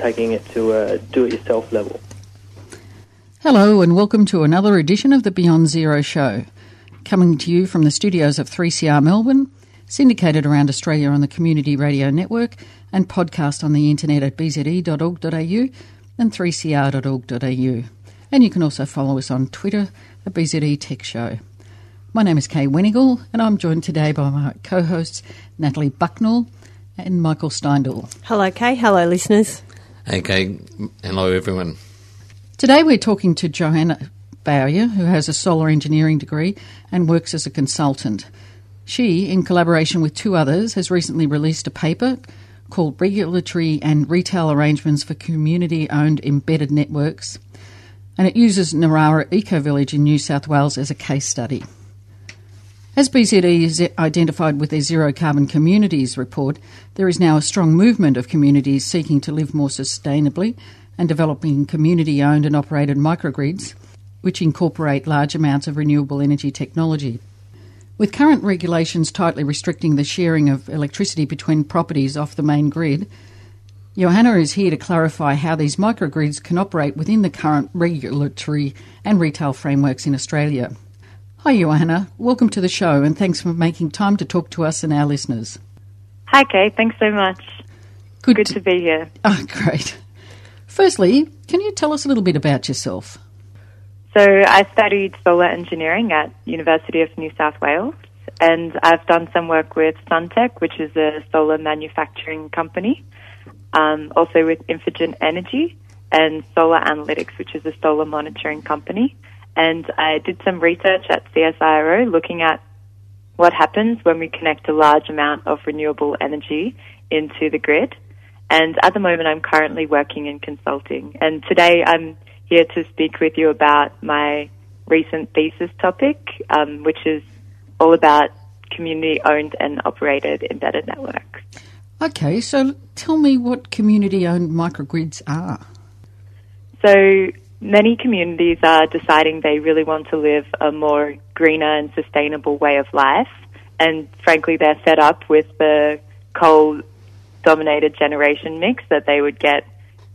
Taking it to a do it yourself level. Hello, and welcome to another edition of the Beyond Zero Show. Coming to you from the studios of 3CR Melbourne, syndicated around Australia on the Community Radio Network, and podcast on the internet at bze.org.au and 3cr.org.au. And you can also follow us on Twitter at BZE Tech Show. My name is Kay Wenigal, and I'm joined today by my co hosts Natalie Bucknell and Michael Steindl. Hello, Kay. Hello, listeners. Hey, Kay. Hello, everyone. Today we're talking to Johanna Bowyer, who has a solar engineering degree and works as a consultant. She, in collaboration with two others, has recently released a paper called Regulatory and Retail Arrangements for Community Owned Embedded Networks, and it uses Narara Eco Village in New South Wales as a case study. As BZE is identified with their Zero Carbon Communities report, there is now a strong movement of communities seeking to live more sustainably and developing community owned and operated microgrids, which incorporate large amounts of renewable energy technology. With current regulations tightly restricting the sharing of electricity between properties off the main grid, Johanna is here to clarify how these microgrids can operate within the current regulatory and retail frameworks in Australia. Hi, Johanna. Welcome to the show and thanks for making time to talk to us and our listeners. Hi, Kay. Thanks so much. Good, Good to, to be here. Oh, great. Firstly, can you tell us a little bit about yourself? So, I studied solar engineering at University of New South Wales, and I've done some work with Suntech, which is a solar manufacturing company, um, also with Infigen Energy, and Solar Analytics, which is a solar monitoring company. And I did some research at CSIRO looking at what happens when we connect a large amount of renewable energy into the grid. And at the moment, I'm currently working in consulting. And today, I'm here to speak with you about my recent thesis topic, um, which is all about community owned and operated embedded networks. Okay, so tell me what community owned microgrids are. So, many communities are deciding they really want to live a more greener and sustainable way of life. And frankly, they're fed up with the coal dominated generation mix that they would get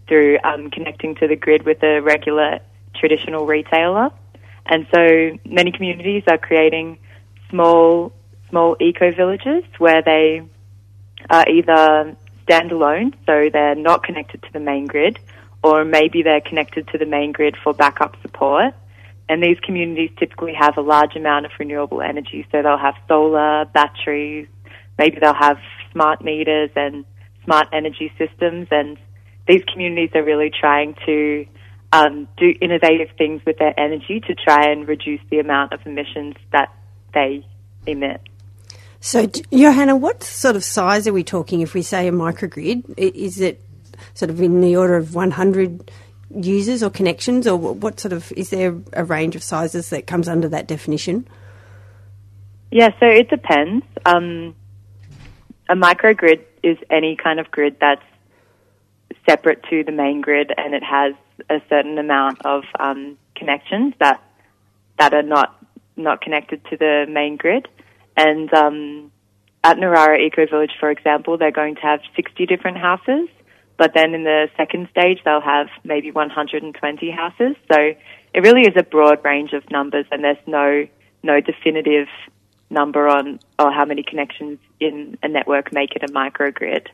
through um, connecting to the grid with a regular traditional retailer. And so many communities are creating small, small eco villages where they are either standalone, so they're not connected to the main grid, or maybe they're connected to the main grid for backup support. And these communities typically have a large amount of renewable energy, so they'll have solar, batteries, maybe they'll have smart meters and smart energy systems, and these communities are really trying to um, do innovative things with their energy to try and reduce the amount of emissions that they emit. So, Johanna, what sort of size are we talking if we say a microgrid? Is it sort of in the order of 100 users or connections, or what sort of is there a range of sizes that comes under that definition? Yeah, so it depends. Um, a microgrid is any kind of grid that's separate to the main grid and it has a certain amount of um, connections that that are not not connected to the main grid. And um, at Narara Eco Village, for example, they're going to have 60 different houses, but then in the second stage, they'll have maybe 120 houses. So it really is a broad range of numbers, and there's no no definitive number on or how many connections in a network make it a microgrid.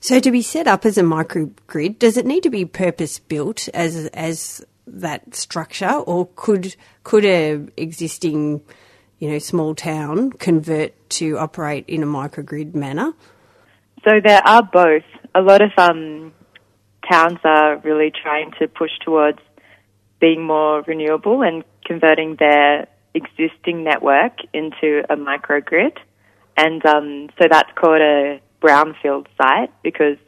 So to be set up as a microgrid, does it need to be purpose built as as that structure, or could could a existing you know small town convert to operate in a microgrid manner? So there are both. A lot of um, towns are really trying to push towards being more renewable and converting their existing network into a microgrid. And um, so that's called a brownfield site because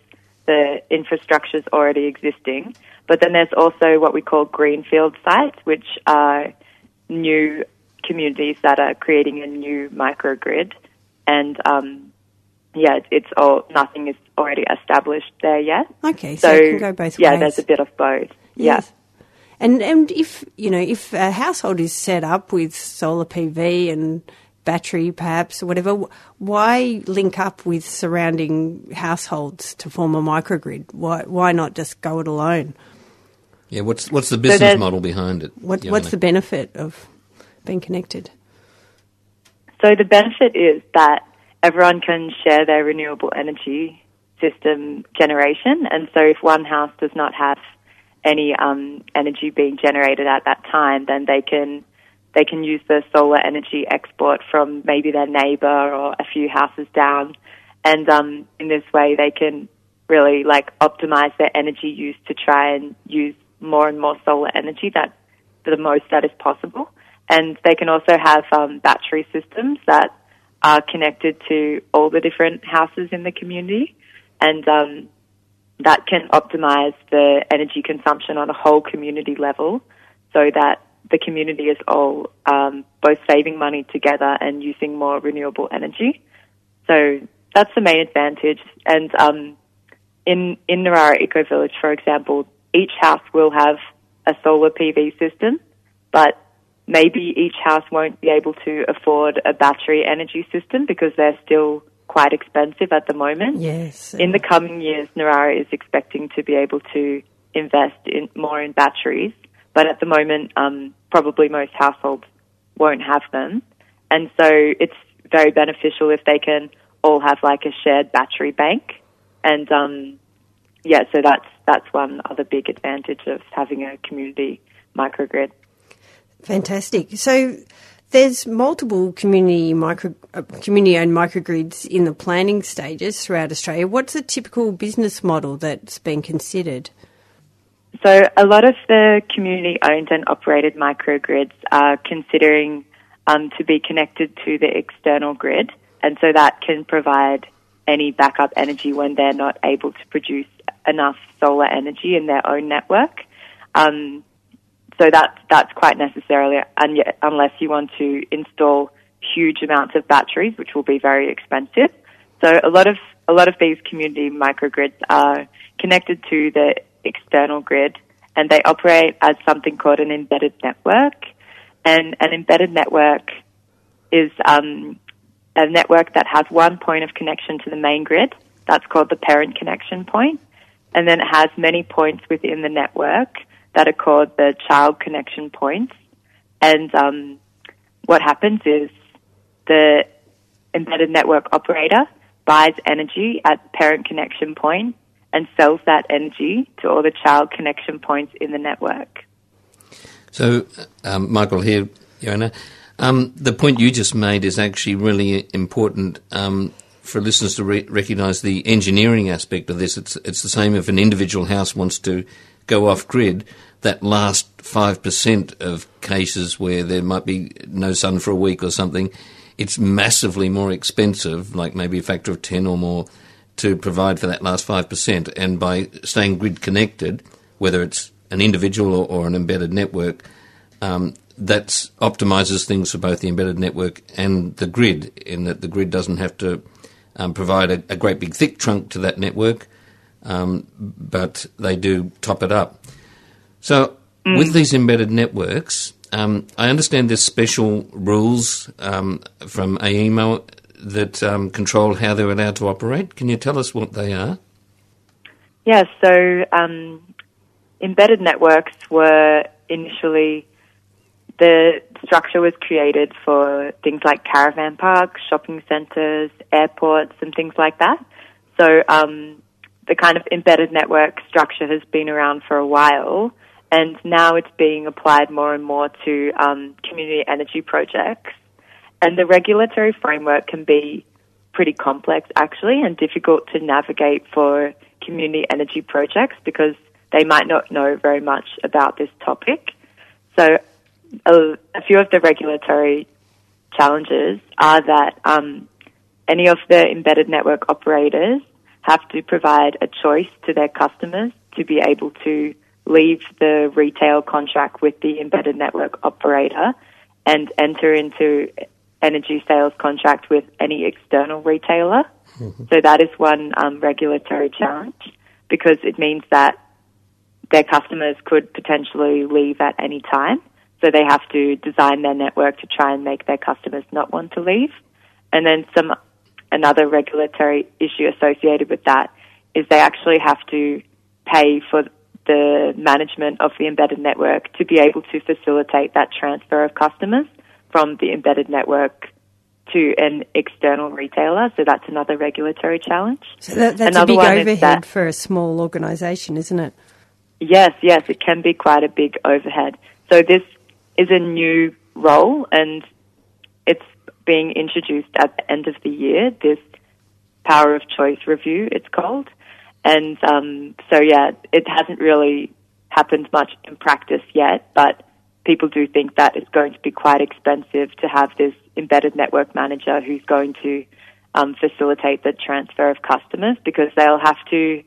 the infrastructure is already existing. But then there's also what we call greenfield sites, which are new communities that are creating a new microgrid. And um, yeah, it's all nothing is already established there yet. Okay, so, it can go both yeah, ways. there's a bit of both. Yes. Yeah. And and if you know if a household is set up with solar PV and battery, perhaps or whatever, why link up with surrounding households to form a microgrid? Why why not just go it alone? Yeah, what's what's the business there's- model behind it? What Johanna? what's the benefit of being connected? So the benefit is that everyone can share their renewable energy system generation, and so if one house does not have any um, energy being generated at that time, then they can they can use the solar energy export from maybe their neighbor or a few houses down, and um, in this way they can really like optimize their energy use to try and use more and more solar energy that the most that is possible. And they can also have um, battery systems that are connected to all the different houses in the community, and um, that can optimize the energy consumption on a whole community level, so that the community is all um, both saving money together and using more renewable energy. So that's the main advantage. And um, in in Narara Eco Village, for example, each house will have a solar PV system, but maybe each house won't be able to afford a battery energy system because they're still quite expensive at the moment. Yes. In the coming years, Narara is expecting to be able to invest in more in batteries, but at the moment, um, probably most households won't have them, and so it's very beneficial if they can all have like a shared battery bank, and um, yeah, so that's that's one other big advantage of having a community microgrid. Fantastic. So there's multiple community micro uh, community owned microgrids in the planning stages throughout Australia. What's the typical business model that's been considered? So a lot of the community owned and operated microgrids are considering um, to be connected to the external grid, and so that can provide any backup energy when they're not able to produce enough solar energy in their own network. Um, so that that's quite necessarily, and yet, unless you want to install huge amounts of batteries, which will be very expensive. So a lot of a lot of these community microgrids are connected to the external grid, and they operate as something called an embedded network. And an embedded network is um, a network that has one point of connection to the main grid. That's called the parent connection point, and then it has many points within the network that are called the child connection points. And um, what happens is the embedded network operator buys energy at parent connection point and sells that energy to all the child connection points in the network. So, um, Michael here, Yona, um, the point you just made is actually really important um, for listeners to re- recognise the engineering aspect of this. It's it's the same if an individual house wants to go off grid. That last five percent of cases where there might be no sun for a week or something, it's massively more expensive, like maybe a factor of ten or more, to provide for that last five percent. And by staying grid connected, whether it's an individual or, or an embedded network, um, that optimizes things for both the embedded network and the grid, in that the grid doesn't have to um, provide a, a, great big thick trunk to that network, um, but they do top it up. So, mm. with these embedded networks, um, I understand there's special rules um, from AEMO that um, control how they're allowed to operate. Can you tell us what they are? Yeah, so um, embedded networks were initially the structure was created for things like caravan parks, shopping centres, airports, and things like that. So um, the kind of embedded network structure has been around for a while, and now it's being applied more and more to um, community energy projects. And the regulatory framework can be pretty complex, actually, and difficult to navigate for community energy projects because they might not know very much about this topic. So, a, a few of the regulatory challenges are that um, any of the embedded network operators have to provide a choice to their customers to be able to leave the retail contract with the embedded network operator and enter into energy sales contract with any external retailer. Mm-hmm. So that is one um, regulatory challenge because it means that their customers could potentially leave at any time. So they have to design their network to try and make their customers not want to leave. And then some another regulatory issue associated with that is they actually have to pay for the management of the embedded network to be able to facilitate that transfer of customers from the embedded network to an external retailer. So that's another regulatory challenge. So that, that's another a big overhead that, for a small organisation, isn't it? Yes, yes, it can be quite a big overhead. So this is a new role and being introduced at the end of the year, this power of choice review, it's called. And um, so, yeah, it hasn't really happened much in practice yet, but people do think that it's going to be quite expensive to have this embedded network manager who's going to um, facilitate the transfer of customers because they'll have to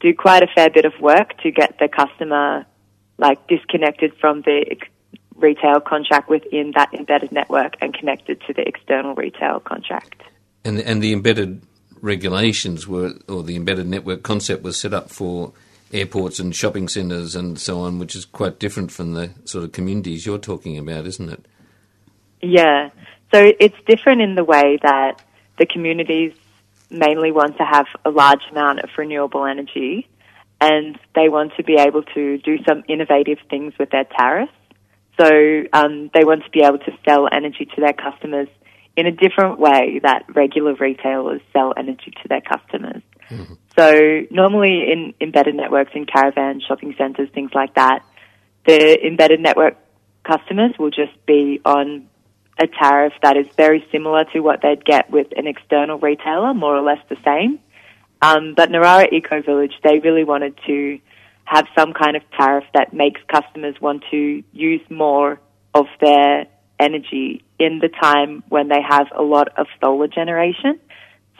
do quite a fair bit of work to get the customer like disconnected from the retail contract within that embedded network and connected to the external retail contract. And and the embedded regulations were, or the embedded network concept was set up for airports and shopping centres and so on, which is quite different from the sort of communities you're talking about, isn't it? Yeah. So it's different in the way that the communities mainly want to have a large amount of renewable energy and they want to be able to do some innovative things with their tariffs. So um, they want to be able to sell energy to their customers in a different way that regular retailers sell energy to their customers. Mm-hmm. So normally in embedded networks in caravans, shopping centres, things like that, the embedded network customers will just be on a tariff that is very similar to what they'd get with an external retailer, more or less the same. Um, but Narara Eco Village, they really wanted to have some kind of tariff that makes customers want to use more of their energy in the time when they have a lot of solar generation.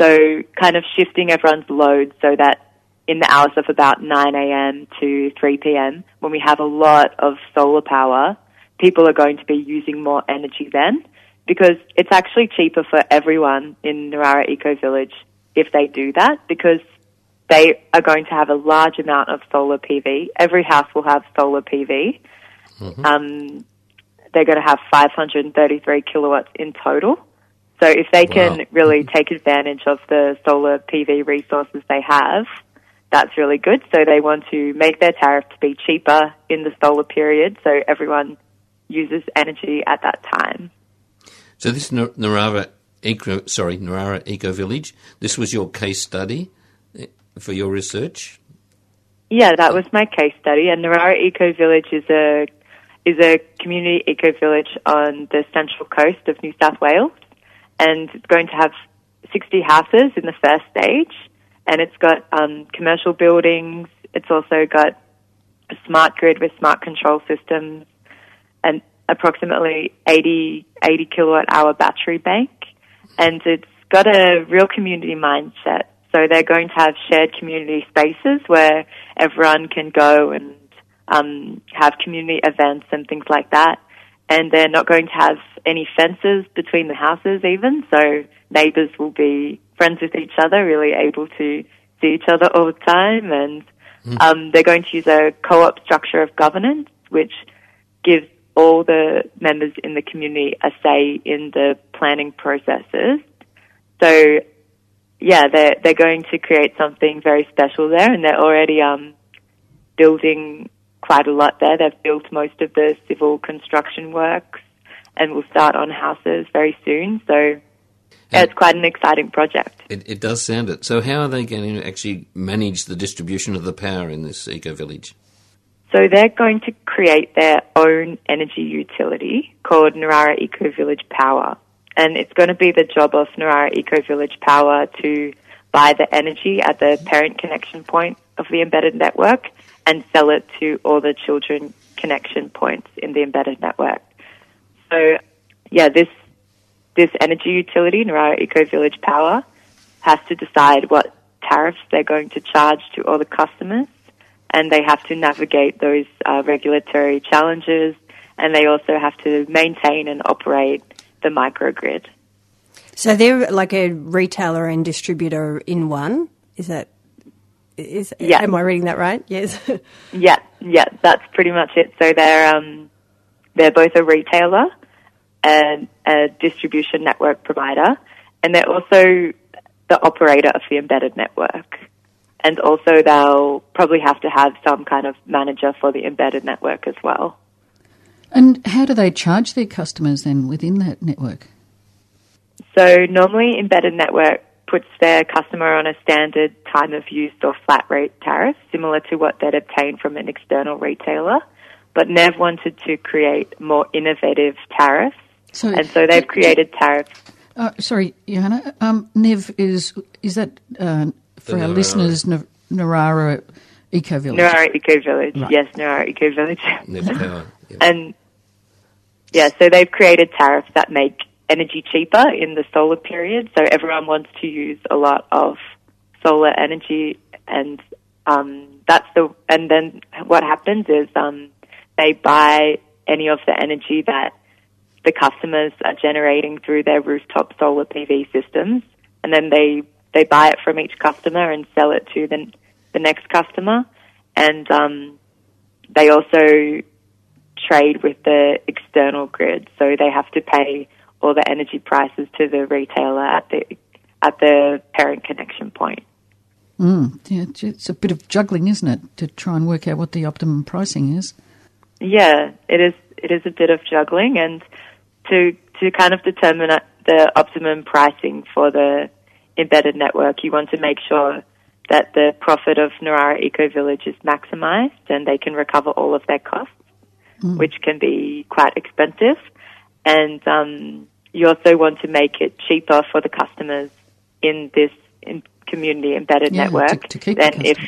So kind of shifting everyone's load so that in the hours of about 9 a.m. to 3 p.m., when we have a lot of solar power, people are going to be using more energy then because it's actually cheaper for everyone in Narara Eco Village if they do that because they are going to have a large amount of solar PV. Every house will have solar PV. Mm-hmm. Um, they're going to have 533 kilowatts in total. So if they can wow. really take advantage of the solar PV resources they have, that's really good. So they want to make their tariff to be cheaper in the solar period so everyone uses energy at that time. So this Narara Eco, sorry, Narara Eco Village, this was your case study for your research? Yeah, that was my case study. And Narara Eco Village is a is a community eco village on the central coast of New South Wales, and it's going to have 60 houses in the first stage, and it's got um, commercial buildings. It's also got a smart grid with smart control systems, and approximately 80 80 kilowatt hour battery bank, and it's got a real community mindset. So they're going to have shared community spaces where everyone can go and um, have community events and things like that. And they're not going to have any fences between the houses even, so neighbours will be friends with each other, really able to see each other all the time. And mm. um, they're going to use a co-op structure of governance, which gives all the members in the community a say in the planning processes. So, yeah, they're they're going to create something very special there, and they're already um, building quite a lot there. They've built most of the civil construction works and will start on houses very soon. So yeah, it's quite an exciting project. It, it, does sound it. So how are they going to actually manage the distribution of the power in this eco village? So they're going to create their own energy utility called Narara Eco Village Power. And it's going to be the job of Narara Eco Village Power to buy the energy at the parent connection point of the embedded network and sell it to all the children connection points in the embedded network. So, yeah, this this energy utility, Narara Eco Village Power, has to decide what tariffs they're going to charge to all the customers, and they have to navigate those uh, regulatory challenges, and they also have to maintain and operate the microgrid. So they're like a retailer and distributor in one. Is that? Is Yeah. Am I reading that right? Yes. Yeah, yeah, that's pretty much it. So they're um, they're both a retailer and a distribution network provider, and they're also the operator of the embedded network. And also, they'll probably have to have some kind of manager for the embedded network as well. And how do they charge their customers then within that network? So normally, embedded network puts their customer on a standard time of use or flat rate tariff, similar to what they'd obtain from an external retailer. But Nev wanted to create more innovative tariffs, So, and so they've created tariffs. Uh, sorry, Johanna. Um, Nev is is that uh, for The our Narara. listeners? N- Narara Eco Village. Narara Eco Village, Right. yes, Narara Eco Village. Nev Power. Yeah. and yeah, so they've created tariffs that make energy cheaper in the solar period. So everyone wants to use a lot of solar energy, and um, that's the. And then what happens is um, they buy any of the energy that the customers are generating through their rooftop solar PV systems, and then they they buy it from each customer and sell it to the the next customer, and um, they also trade with the external grid, so they have to pay all the energy prices to the retailer at the at the parent connection point. Mm, yeah, it's- a bit of juggling, isn't it, to try and work out what the optimum pricing is? Yeah, it is. It is a bit of juggling, and to to kind of determine the optimum pricing for the embedded network, you want to make sure that the profit of Narara Eco Village is maximized, and they can recover all of their costs, which can be quite expensive. And um, you also want to make it cheaper for the customers in this in community embedded Yeah, network to- to than if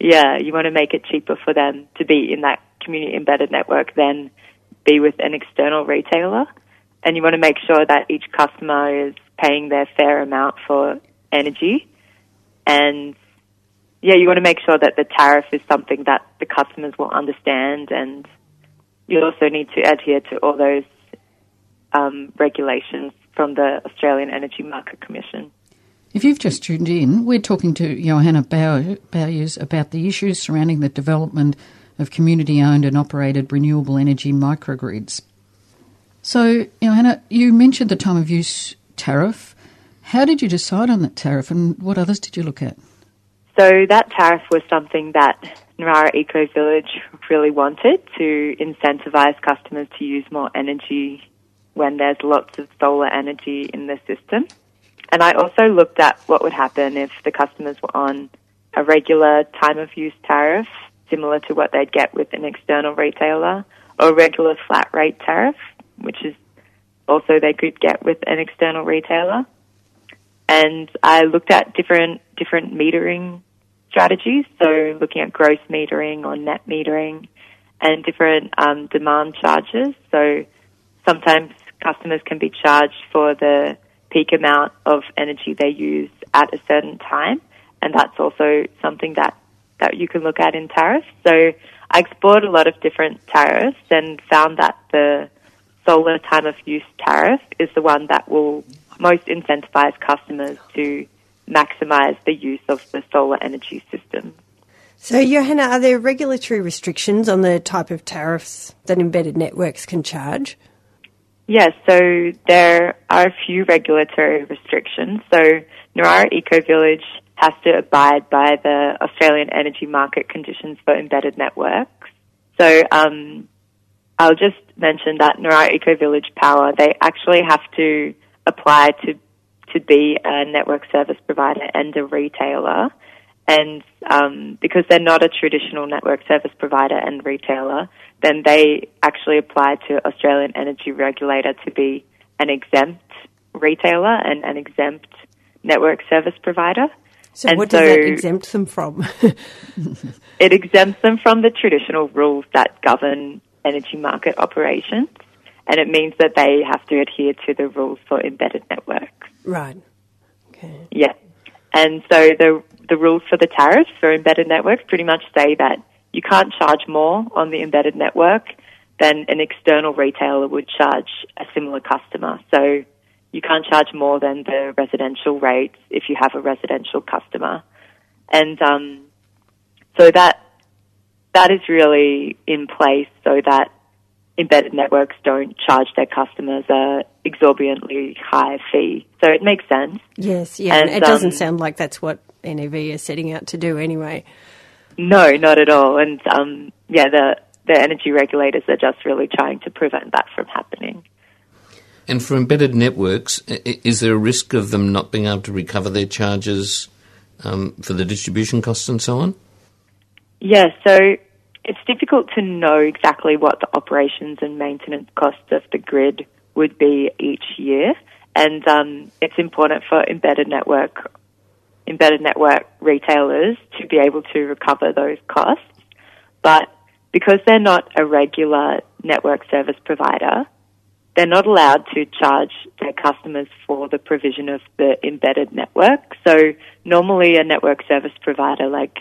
yeah, you want to make it cheaper for them to be in that community embedded network than be with an external retailer. And you want to make sure that each customer is paying their fair amount for energy. And yeah, you want to make sure that the tariff is something that the customers will understand. And you also need to adhere to all those um, regulations from the Australian Energy Market Commission. If you've just tuned in, we're talking to Johanna Bowyers about the issues surrounding the development of community owned and operated renewable energy microgrids. So, Johanna, you mentioned the time of use tariff. How did you decide on that tariff and what others did you look at? So that tariff was something that Narara Eco Village really wanted to incentivize customers to use more energy when there's lots of solar energy in the system. And I also looked at what would happen if the customers were on a regular time of use tariff, similar to what they'd get with an external retailer, or regular flat rate tariff, which is also they could get with an external retailer. And I looked at different different metering strategies, so looking at gross metering or net metering, and different um, demand charges. So sometimes customers can be charged for the peak amount of energy they use at a certain time, and that's also something that that you can look at in tariffs. So I explored a lot of different tariffs and found that the solar time of use tariff is the one that will most incentivize customers to maximize the use of the solar energy system. So, Johanna, are there regulatory restrictions on the type of tariffs that embedded networks can charge? Yes, so there are a few regulatory restrictions. So Narara Eco Village has to abide by the Australian energy market conditions for embedded networks. So um, I'll just mention that Narara Eco Village Power, they actually have to apply to to be a network service provider and a retailer. And um, because they're not a traditional network service provider and retailer, then they actually apply to Australian Energy Regulator to be an exempt retailer and an exempt network service provider. So, And what does so- that exempt them from? It exempts them from the traditional rules that govern energy market operations, and it means that they have to adhere to the rules for embedded networks. Right. Okay. Yeah. And so the the rules for the tariffs for embedded networks pretty much say that you can't charge more on the embedded network than an external retailer would charge a similar customer. So you can't charge more than the residential rates if you have a residential customer. And um, so that that is really in place so that embedded networks don't charge their customers a exorbitantly high fee. So it makes sense. Yes, yeah. And, it doesn't um, sound like that's what NEV is setting out to do anyway. No, not at all. And um, yeah, the the energy regulators are just really trying to prevent that from happening. And for embedded networks, i- i- is there a risk of them not being able to recover their charges um, for the distribution costs and so on? Yeah, so it's difficult to know exactly what the operations and maintenance costs of the grid would be each year, and um, it's important for embedded network embedded network retailers to be able to recover those costs. But because they're not a regular network service provider, they're not allowed to charge their customers for the provision of the embedded network. So normally a network service provider like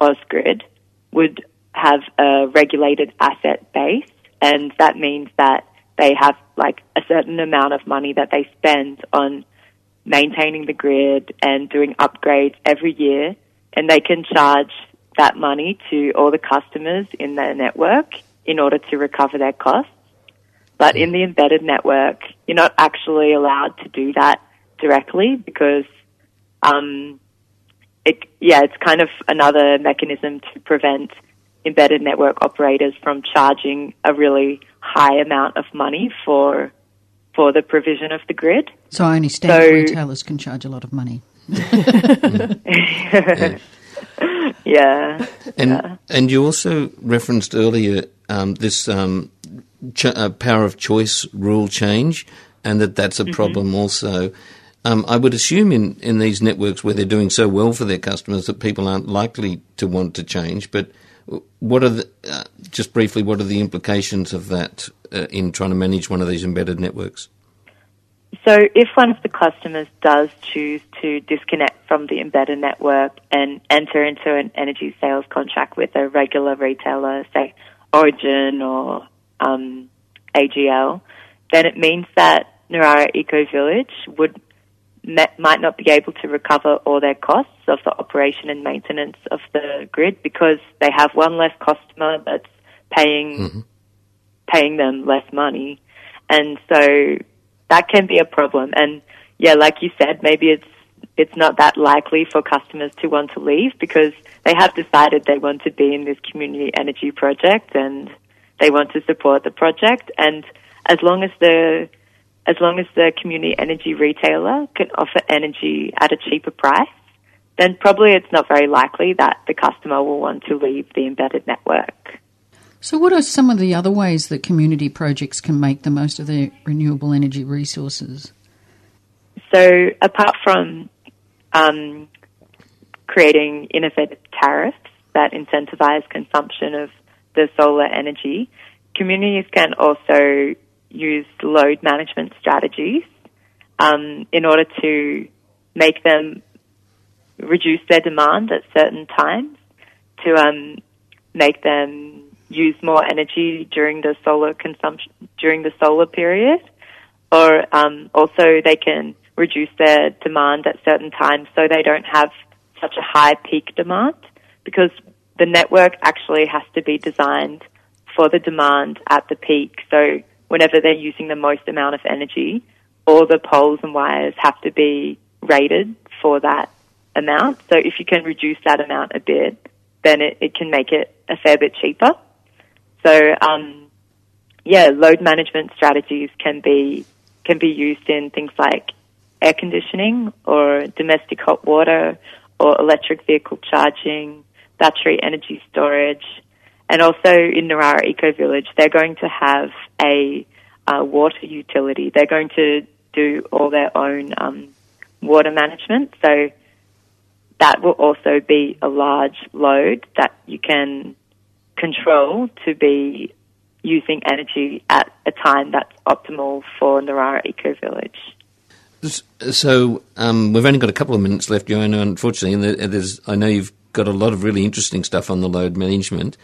Ausgrid would have a regulated asset base and that means that they have like a certain amount of money that they spend on maintaining the grid and doing upgrades every year and they can charge that money to all the customers in their network in order to recover their costs. But in the embedded network, you're not actually allowed to do that directly because, um, it, yeah, it's kind of another mechanism to prevent embedded network operators from charging a really high amount of money for for the provision of the grid. So only standard So- retailers can charge a lot of money. yeah. yeah. And and you also referenced earlier um, this um, ch- uh, power of choice rule change, and that that's a problem also. Um, I would assume in, in these networks where they're doing so well for their customers that people aren't likely to want to change. But what are the, uh, just briefly, what are the implications of that uh, in trying to manage one of these embedded networks? So if one of the customers does choose to disconnect from the embedded network and enter into an energy sales contract with a regular retailer, say Origin or um, AGL, then it means that Narara Eco Village would might not be able to recover all their costs of the operation and maintenance of the grid because they have one less customer that's paying mm-hmm. paying them less money, and so that can be a problem. And yeah, like you said, maybe it's it's not that likely for customers to want to leave because they have decided they want to be in this community energy project and they want to support the project. And as long as the as long as the community energy retailer can offer energy at a cheaper price, then probably it's not very likely that the customer will want to leave the embedded network. So, what are some of the other ways that community projects can make the most of their renewable energy resources? So, apart from um, creating innovative tariffs that incentivize consumption of the solar energy, communities can also use load management strategies um, in order to make them reduce their demand at certain times, to um, make them use more energy during the solar consumption during the solar period, or um, also they can reduce their demand at certain times so they don't have such a high peak demand because the network actually has to be designed for the demand at the peak. So whenever they're using the most amount of energy, all the poles and wires have to be rated for that amount. So if you can reduce that amount a bit, then it, it can make it a fair bit cheaper. So um, yeah, load management strategies can be can be used in things like air conditioning or domestic hot water or electric vehicle charging, battery energy storage, and also in Narara Eco Village, they're going to have a uh, water utility. They're going to do all their own um, water management. So that will also be a large load that you can control to be using energy at a time that's optimal for Narara Eco Village. So um, we've only got a couple of minutes left, Johanna, unfortunately, and there's, I know you've got a lot of really interesting stuff on the load management.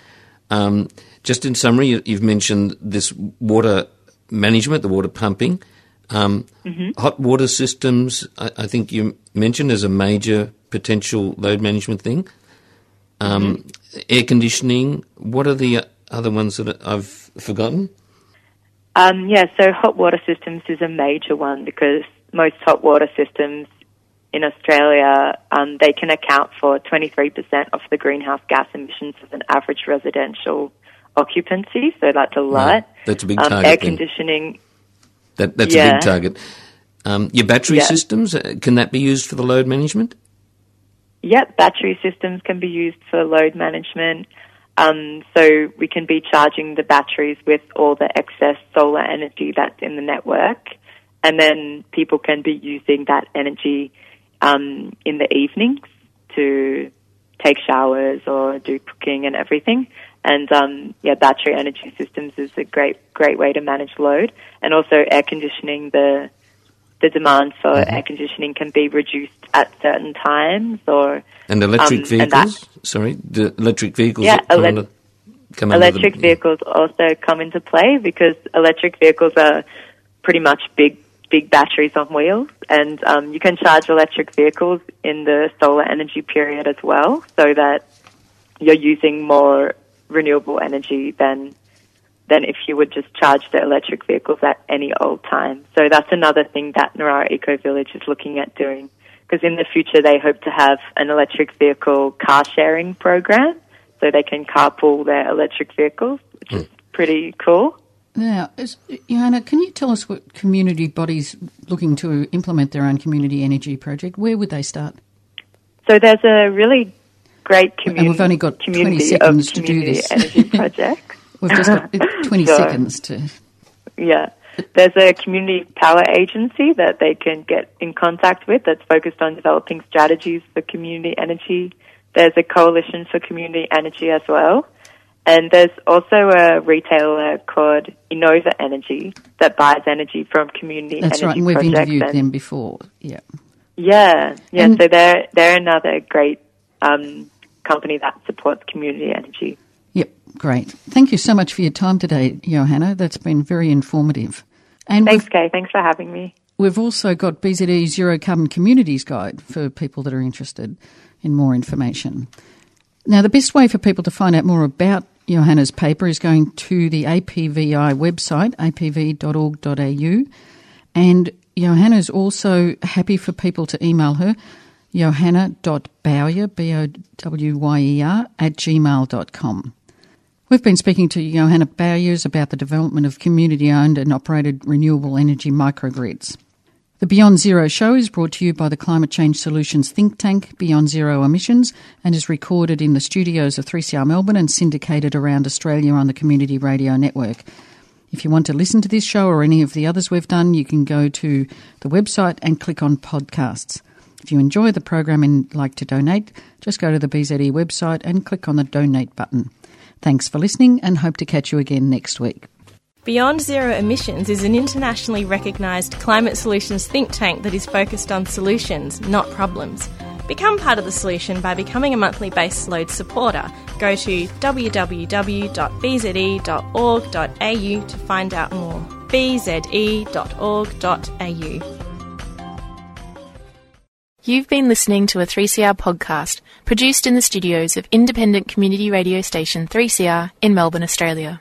Um, just in summary, you've mentioned this water management, the water pumping. Um, mm-hmm. Hot water systems, I, I, think you mentioned as a major potential load management thing. Um, mm-hmm. Air conditioning, what are the other ones that I've forgotten? Um, yeah, so hot water systems is a major one because most hot water systems in Australia, um, they can account for 23% of the greenhouse gas emissions of an average residential occupancy. So that's a lot. Right. That's a big um, target. Air conditioning. That, that's yeah. a big target. Um, your battery yeah. systems, uh, can that be used for the load management? Yep, battery systems can be used for load management. Um, so we can be charging the batteries with all the excess solar energy that's in the network and then people can be using that energy um, in the evenings to take showers or do cooking and everything. And um, yeah, battery energy systems is a great great way to manage load, and also air conditioning. The the demand for mm-hmm. air conditioning can be reduced at certain times, or and electric um, vehicles. And Sorry, the electric vehicles. Yeah, ele- come electric the, vehicles also come into play because electric vehicles are pretty much big big batteries on wheels, and um, you can charge electric vehicles in the solar energy period as well, so that you're using more renewable energy than than if you would just charge the electric vehicles at any old time. So that's another thing that Narara Eco Village is looking at doing, because in the future they hope to have an electric vehicle car sharing program, so they can carpool their electric vehicles, which mm. is pretty cool. Now, Johanna, can you tell us what community bodies looking to implement their own community energy project, where would they start? So there's a really great community. And we've only got 20 seconds to do this. Energy project. we've just got 20 so, seconds to. Yeah. There's a community power agency that they can get in contact with that's focused on developing strategies for community energy. There's a coalition for community energy as well. And there's also a retailer called Enova Energy that buys energy from community That's energy right, and we've interviewed and them before. Yeah. Yeah, yeah. And so they're they're another great um, company that supports community energy. Yep, great. Thank you so much for your time today, Johanna. That's been very informative. And thanks, Kay. Thanks for having me. We've also got BZE Zero Carbon Communities Guide for people that are interested in more information. Now, the best way for people to find out more about Johanna's paper is going to the APVI website, apvi.org.au. And Johanna's also happy for people to email her, johanna.bowyer, B-O-W-Y-E-R, at gmail.com. We've been speaking to Johanna Bowyers about the development of community-owned and operated renewable energy microgrids. The Beyond Zero show is brought to you by the Climate Change Solutions think tank Beyond Zero Emissions and is recorded in the studios of 3CR Melbourne and syndicated around Australia on the Community Radio Network. If you want to listen to this show or any of the others we've done, you can go to the website and click on podcasts. If you enjoy the program and like to donate, just go to the BZE website and click on the donate button. Thanks for listening and hope to catch you again next week. Beyond Zero Emissions is an internationally recognised climate solutions think tank that is focused on solutions, not problems. Become part of the solution by becoming a monthly base load supporter. Go to www.bze.org.au to find out more. bze.org.au. You've been listening to a 3CR podcast produced in the studios of independent community radio station 3CR in Melbourne, Australia.